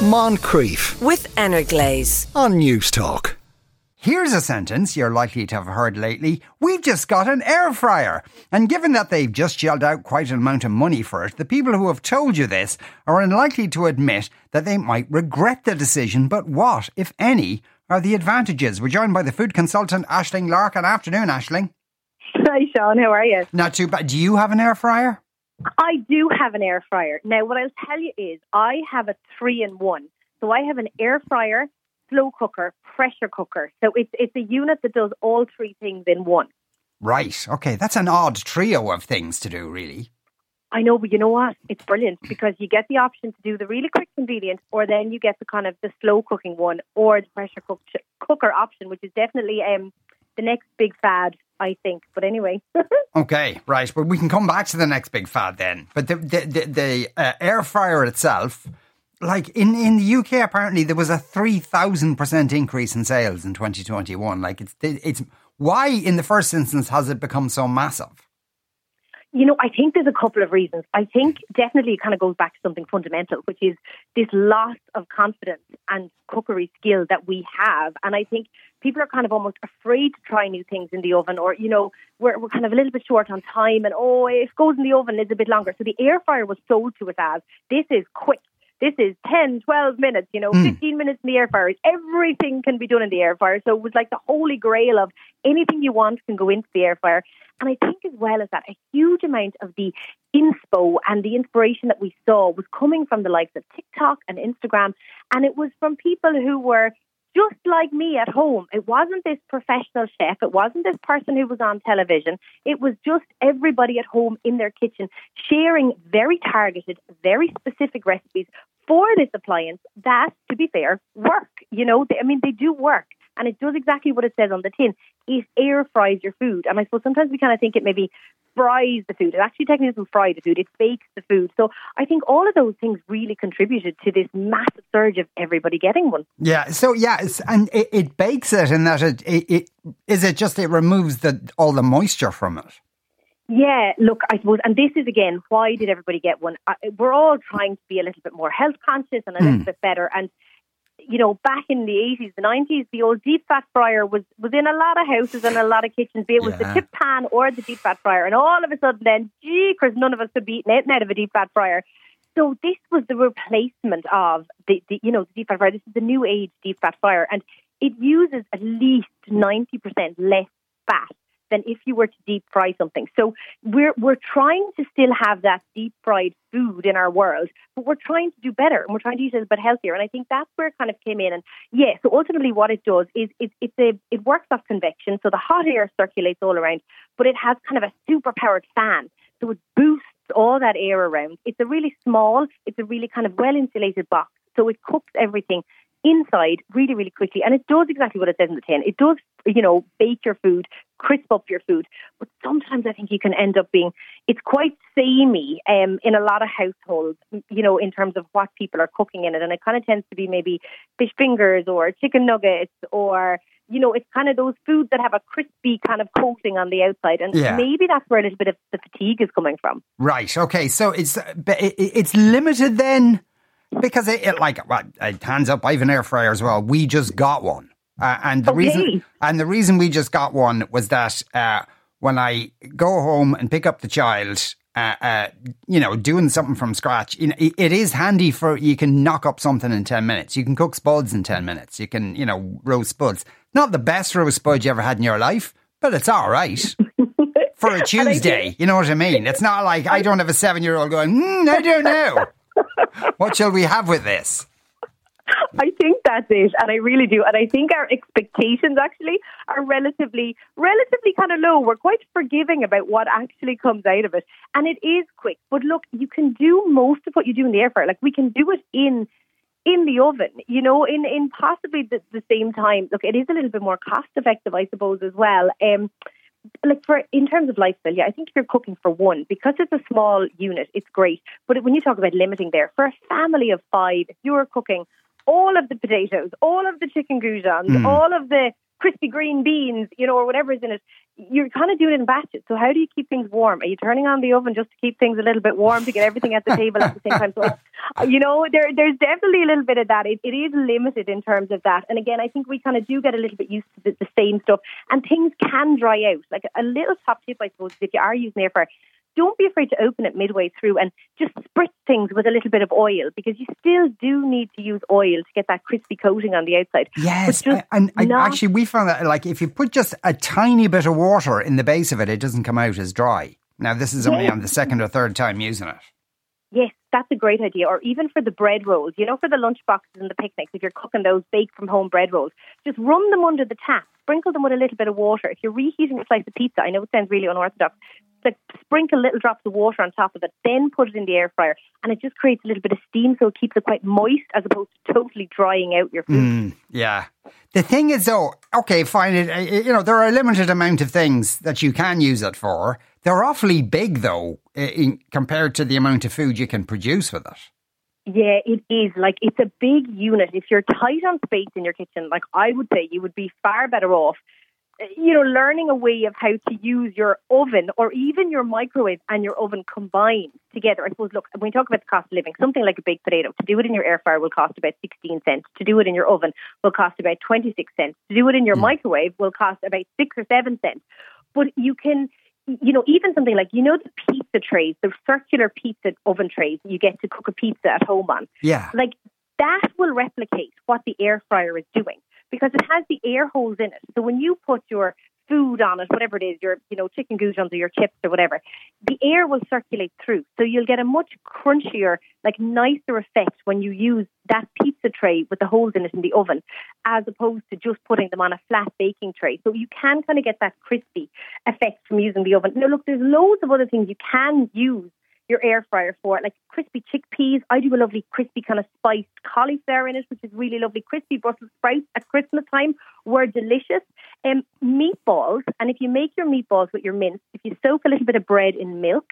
Moncrieff with Energlaze. on Newstalk. Here's a sentence you're likely to have heard lately. We've just got an air fryer. And given that they've just shelled out quite an amount of money for it, the people who have told you this are unlikely to admit that they might regret the decision. But what, if any, are the advantages? We're joined by the food consultant Aisling Lark. Larkin. Afternoon, Aisling. Hi, Sean. How are you? Not too bad. Do you have an air fryer? I do have an air fryer. Now, what I'll tell you is I have a three in one. So I have an air fryer, slow cooker, pressure cooker. So it's it's a unit that does all three things in one. Right. Okay. That's an odd trio of things to do, really. I know, but you know what? It's brilliant because you get the option to do the really quick convenient, or then you get the kind of the slow cooking one, or the pressure cook- cooker option, which is definitely um the next big fad, I think. But anyway. Okay, right. But we can come back to the next big fad then. But the the the, the uh, air fryer itself, like in in the UK, apparently there was a three thousand percent increase in sales in twenty twenty one. Like it's it's why in the first instance has it become so massive? You know, I think there's a couple of reasons. I think definitely it kind of goes back to something fundamental, which is this loss of confidence and cookery skill that we have. And I think people are kind of almost afraid to try new things in the oven, or, you know, we're, we're kind of a little bit short on time, and oh, if it goes in the oven, it's a bit longer. So the air fryer was sold to us as this is quick. This is 10, 12 minutes, you know, hmm. 15 minutes in the air fryer. Everything can be done in the air fryer. So it was like the holy grail of anything you want can go into the air fryer. And I think as well as that, a huge amount of the inspo and the inspiration that we saw was coming from the likes of TikTok and Instagram. And it was from people who were just like me at home. It wasn't this professional chef. It wasn't this person who was on television. It was just everybody at home in their kitchen sharing very targeted, very specific recipes for this appliance that, to be fair, work. You know, they, I mean, they do work. And it does exactly what it says on the tin. It air fries your food. And I suppose sometimes we kind of think it maybe fries the food. It actually technically doesn't fry the food, it bakes the food. So I think all of those things really contributed to this massive surge of everybody getting one. Yeah. So yeah, and it, it bakes it in that it, it it is it just it removes the all the moisture from it. Yeah, look, I suppose, and this is again, why did everybody get one? Uh, We're all trying to be a little bit more health conscious and a little bit better. And, you know, back in the 80s, the 90s, the old deep fat fryer was, was in a lot of houses and a lot of kitchens, be it was Yeah. the tip pan or the deep fat fryer. And all of a sudden then, gee, because none of us could be eating anything out of a deep fat fryer. So this was the replacement of the, the you know, the deep fat fryer. This is the new age deep fat fryer. And it uses at least 90% less fat than if you were to deep fry something. So we're we're trying to still have that deep fried food in our world, but we're trying to do better and we're trying to eat it a bit healthier. And I think that's where it kind of came in. And yeah, so ultimately what it does is it, it's a it works off convection, so the hot air circulates all around, but it has kind of a super powered fan, so it boosts all that air around. It's a really small, it's a really kind of well insulated box, so it cooks everything inside really, really quickly. And it does exactly what it says in the tin. It does, you know, bake your food, crisp up your food. But sometimes I think you can end up being, it's quite samey um, in a lot of households, you know, in terms of what people are cooking in it. And it kind of tends to be maybe fish fingers or chicken nuggets or, you know, it's kind of those foods that have a crispy kind of coating on the outside. And Yeah. maybe that's where a little bit of the fatigue is coming from. Right. Okay. So it's it's limited then because it, it like well, hands up. I have an air fryer as well. We just got one, uh, and the Okay. reason and the reason we just got one was that uh, when I go home and pick up the child. Uh, uh, you know, doing something from scratch, you know, it, it is handy for you can knock up something in ten minutes. You can cook spuds in ten minutes. You can, you know, roast spuds. Not the best roast spud you ever had in your life, but it's all right for a Tuesday. You know what I mean? It's not like I don't have a seven year old going, mm, I don't know. what shall we have with this? I think that's it, and I really do. And I think our expectations actually are relatively, relatively kind of low. We're quite forgiving about what actually comes out of it, and it is quick. But look, you can do most of what you do in the air fryer. Like we can do it in in the oven, you know, in in possibly the, the same time. Look, it is a little bit more cost effective, I suppose, as well. Um, like for in terms of lifestyle, yeah, I think if you're cooking for one, because it's a small unit, it's great. But when you talk about limiting there, for a family of five, if you're cooking all of the potatoes, all of the chicken goujons, all of the crispy green beans, you know, or whatever is in it, you're kind of doing it in batches. So how do you keep things warm? Are you turning on the oven just to keep things a little bit warm to get everything at the table at the same time? So, uh, you know, there, there's definitely a little bit of that. It, it is limited in terms of that. And again, I think we kind of do get a little bit used to the, the same stuff, and things can dry out. Like a little top tip, I suppose, if you are using air fryer, don't be afraid to open it midway through and just spritz things with a little bit of oil because you still do need to use oil to get that crispy coating on the outside. Yes, and, and not, actually, we found that like if you put just a tiny bit of water in the base of it, it doesn't come out as dry. Now, this is only yes. on the second or third time using it. Yes, that's a great idea. Or even for the bread rolls, you know, for the lunch boxes and the picnics, if you're cooking those baked from home bread rolls, just run them under the tap, sprinkle them with a little bit of water. If you're reheating a slice of pizza, I know it sounds really unorthodox, like sprinkle little drops of water on top of it, then put it in the air fryer, and it just creates a little bit of steam, so it keeps it quite moist as opposed to totally drying out your food. Mm, yeah. The thing is, though, okay, fine. It, you know, there are a limited amount of things that you can use it for. They're awfully big, though, in, compared to the amount of food you can produce with it. Yeah, it is. Like, it's a big unit. If you're tight on space in your kitchen, like I would say, you would be far better off you know, learning a way of how to use your oven or even your microwave and your oven combined together. I suppose, look, when we talk about the cost of living, something like a baked potato, to do it in your air fryer will cost about 16 cents. To do it in your oven will cost about 26 cents. To do it in your mm. microwave will cost about six or seven cents. But you can, you know, even something like, you know, the pizza trays, the circular pizza oven trays you get to cook a pizza at home on. Yeah. Like that will replicate what the air fryer is doing because it has the air holes in it. So when you put your food on it, whatever it is, your you know chicken goujons or your chips or whatever, the air will circulate through. So you'll get a much crunchier, like nicer effect when you use that pizza tray with the holes in it in the oven, as opposed to just putting them on a flat baking tray. So you can kind of get that crispy effect from using the oven. Now look, there's loads of other things you can use your air fryer for it, like crispy chickpeas. I do a lovely crispy kind of spiced cauliflower in it, which is really lovely. Crispy Brussels sprouts at Christmas time were delicious. Um, meatballs, and if you make your meatballs with your mince, if you soak a little bit of bread in milk,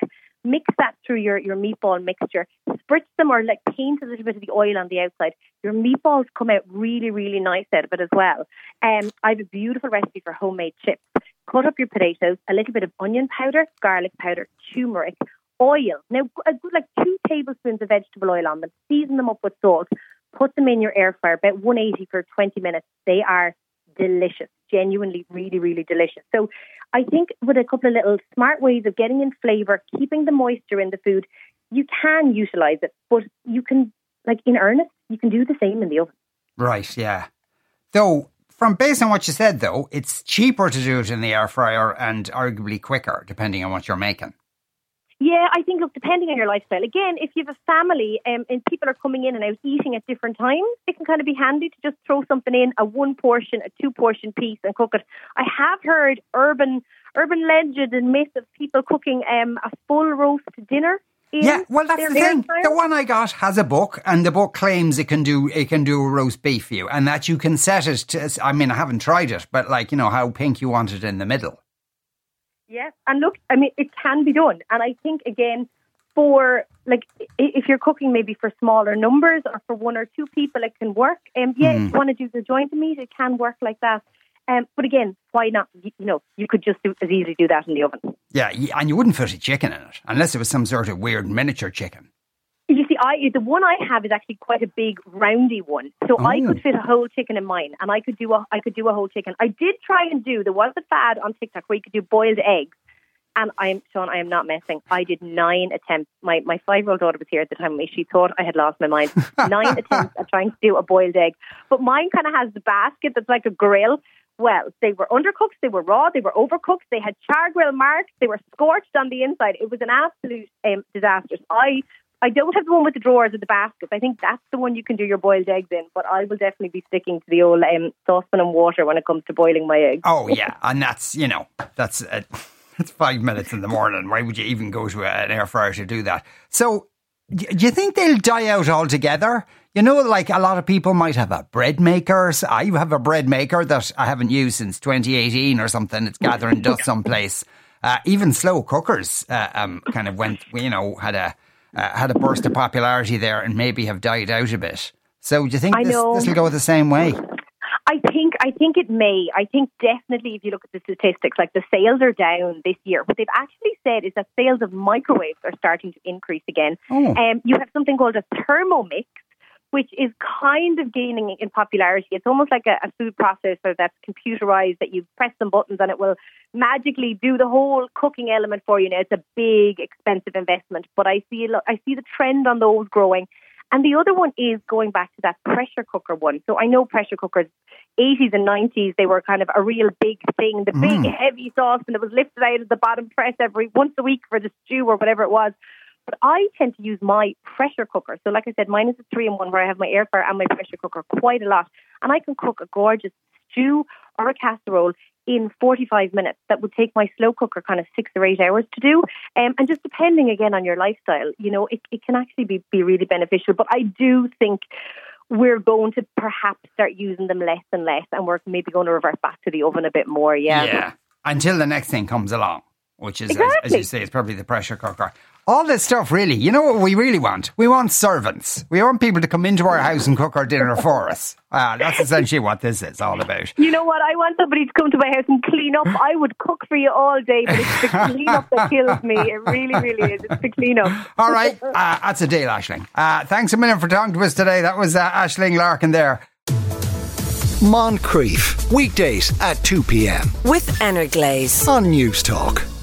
mix that through your, your meatball mixture, spritz them or like paint a little bit of the oil on the outside. Your meatballs come out really, really nice out of it as well. Um, I have a beautiful recipe for homemade chips. Cut up your potatoes, a little bit of onion powder, garlic powder, turmeric, oil. Now, a good like two tablespoons of vegetable oil on them. Season them up with salt. Put them in your air fryer about 180 for 20 minutes. They are delicious, genuinely, really, really delicious. So, I think with a couple of little smart ways of getting in flavour, keeping the moisture in the food, you can utilise it. But you can, like in earnest, you can do the same in the oven. Right. Yeah. Though from based on what you said, though, it's cheaper to do it in the air fryer and arguably quicker, depending on what you're making. Yeah, I think, look, depending on your lifestyle. Again, if you have a family um, and people are coming in and out eating at different times, it can kind of be handy to just throw something in, a one portion, a two portion piece, and cook it. I have heard urban urban legend and myth of people cooking um, a full roast dinner yeah, well, that's the thing. The one I got has a book, and the book claims it can do it can do a roast beef for you, and that you can set it. To, I mean, I haven't tried it, but like you know how pink you want it in the middle. Yes, and look, I mean, it can be done, and I think again, for like if you're cooking maybe for smaller numbers or for one or two people, it can work. And um, yeah, mm. if you want to do the joint meat, it can work like that. Um, but again, why not? You, you know, you could just do, as easily do that in the oven. Yeah, and you wouldn't put a chicken in it unless it was some sort of weird miniature chicken. I the one I have is actually quite a big roundy one, so oh. I could fit a whole chicken in mine, and I could do a I could do a whole chicken. I did try and do there was a fad on TikTok where you could do boiled eggs, and I am Sean, I am not messing. I did nine attempts. My my five year old daughter was here at the time. She thought I had lost my mind. nine attempts at trying to do a boiled egg, but mine kind of has the basket that's like a grill. Well, they were undercooked, they were raw, they were overcooked, they had char grill marks, they were scorched on the inside. It was an absolute um, disaster. I I don't have the one with the drawers or the baskets. I think that's the one you can do your boiled eggs in. But I will definitely be sticking to the old um, saucepan and water when it comes to boiling my eggs. Oh yeah, and that's you know that's uh, that's five minutes in the morning. Why would you even go to an air fryer to do that? So, do you think they'll die out altogether? You know, like a lot of people might have a bread maker. I have a bread maker that I haven't used since 2018 or something. It's gathering dust someplace. Uh, even slow cookers uh, um, kind of went, you know, had a uh, had a burst of popularity there and maybe have died out a bit. So do you think this, this will go the same way? I think I think it may. I think definitely if you look at the statistics, like the sales are down this year. What they've actually said is that sales of microwaves are starting to increase again. Oh. Um, you have something called a Thermomix, which is kind of gaining in popularity. It's almost like a, a food processor that's computerized that you press some buttons and it will magically do the whole cooking element for you. Now it's a big, expensive investment, but I see a lo- I see the trend on those growing. And the other one is going back to that pressure cooker one. So I know pressure cookers, 80s and 90s, they were kind of a real big thing. The big mm. heavy sauce and it was lifted out of the bottom press every once a week for the stew or whatever it was. But I tend to use my pressure cooker. So like I said, mine is a three in one where I have my air fryer and my pressure cooker quite a lot. And I can cook a gorgeous stew or a casserole in 45 minutes that would take my slow cooker kind of six or eight hours to do. Um, and just depending again on your lifestyle, you know, it, it can actually be, be really beneficial. But I do think we're going to perhaps start using them less and less, and we're maybe going to revert back to the oven a bit more. Yeah. Yeah. Until the next thing comes along, which is, as, as you say, it's probably the pressure cooker. All this stuff, really. You know what we really want? We want servants. We want people to come into our house and cook our dinner for us. Ah, that's essentially what this is all about. You know what? I want somebody to come to my house and clean up. I would cook for you all day, but it's the clean up that kills me. It really, really is. It's the clean up. All right. Uh, that's a deal, Aisling. Uh, thanks a million for talking to us today. That was uh, Aisling Larkin there. Moncrieff, weekdays at 2 p.m. with Anna Energlaze. on Newstalk.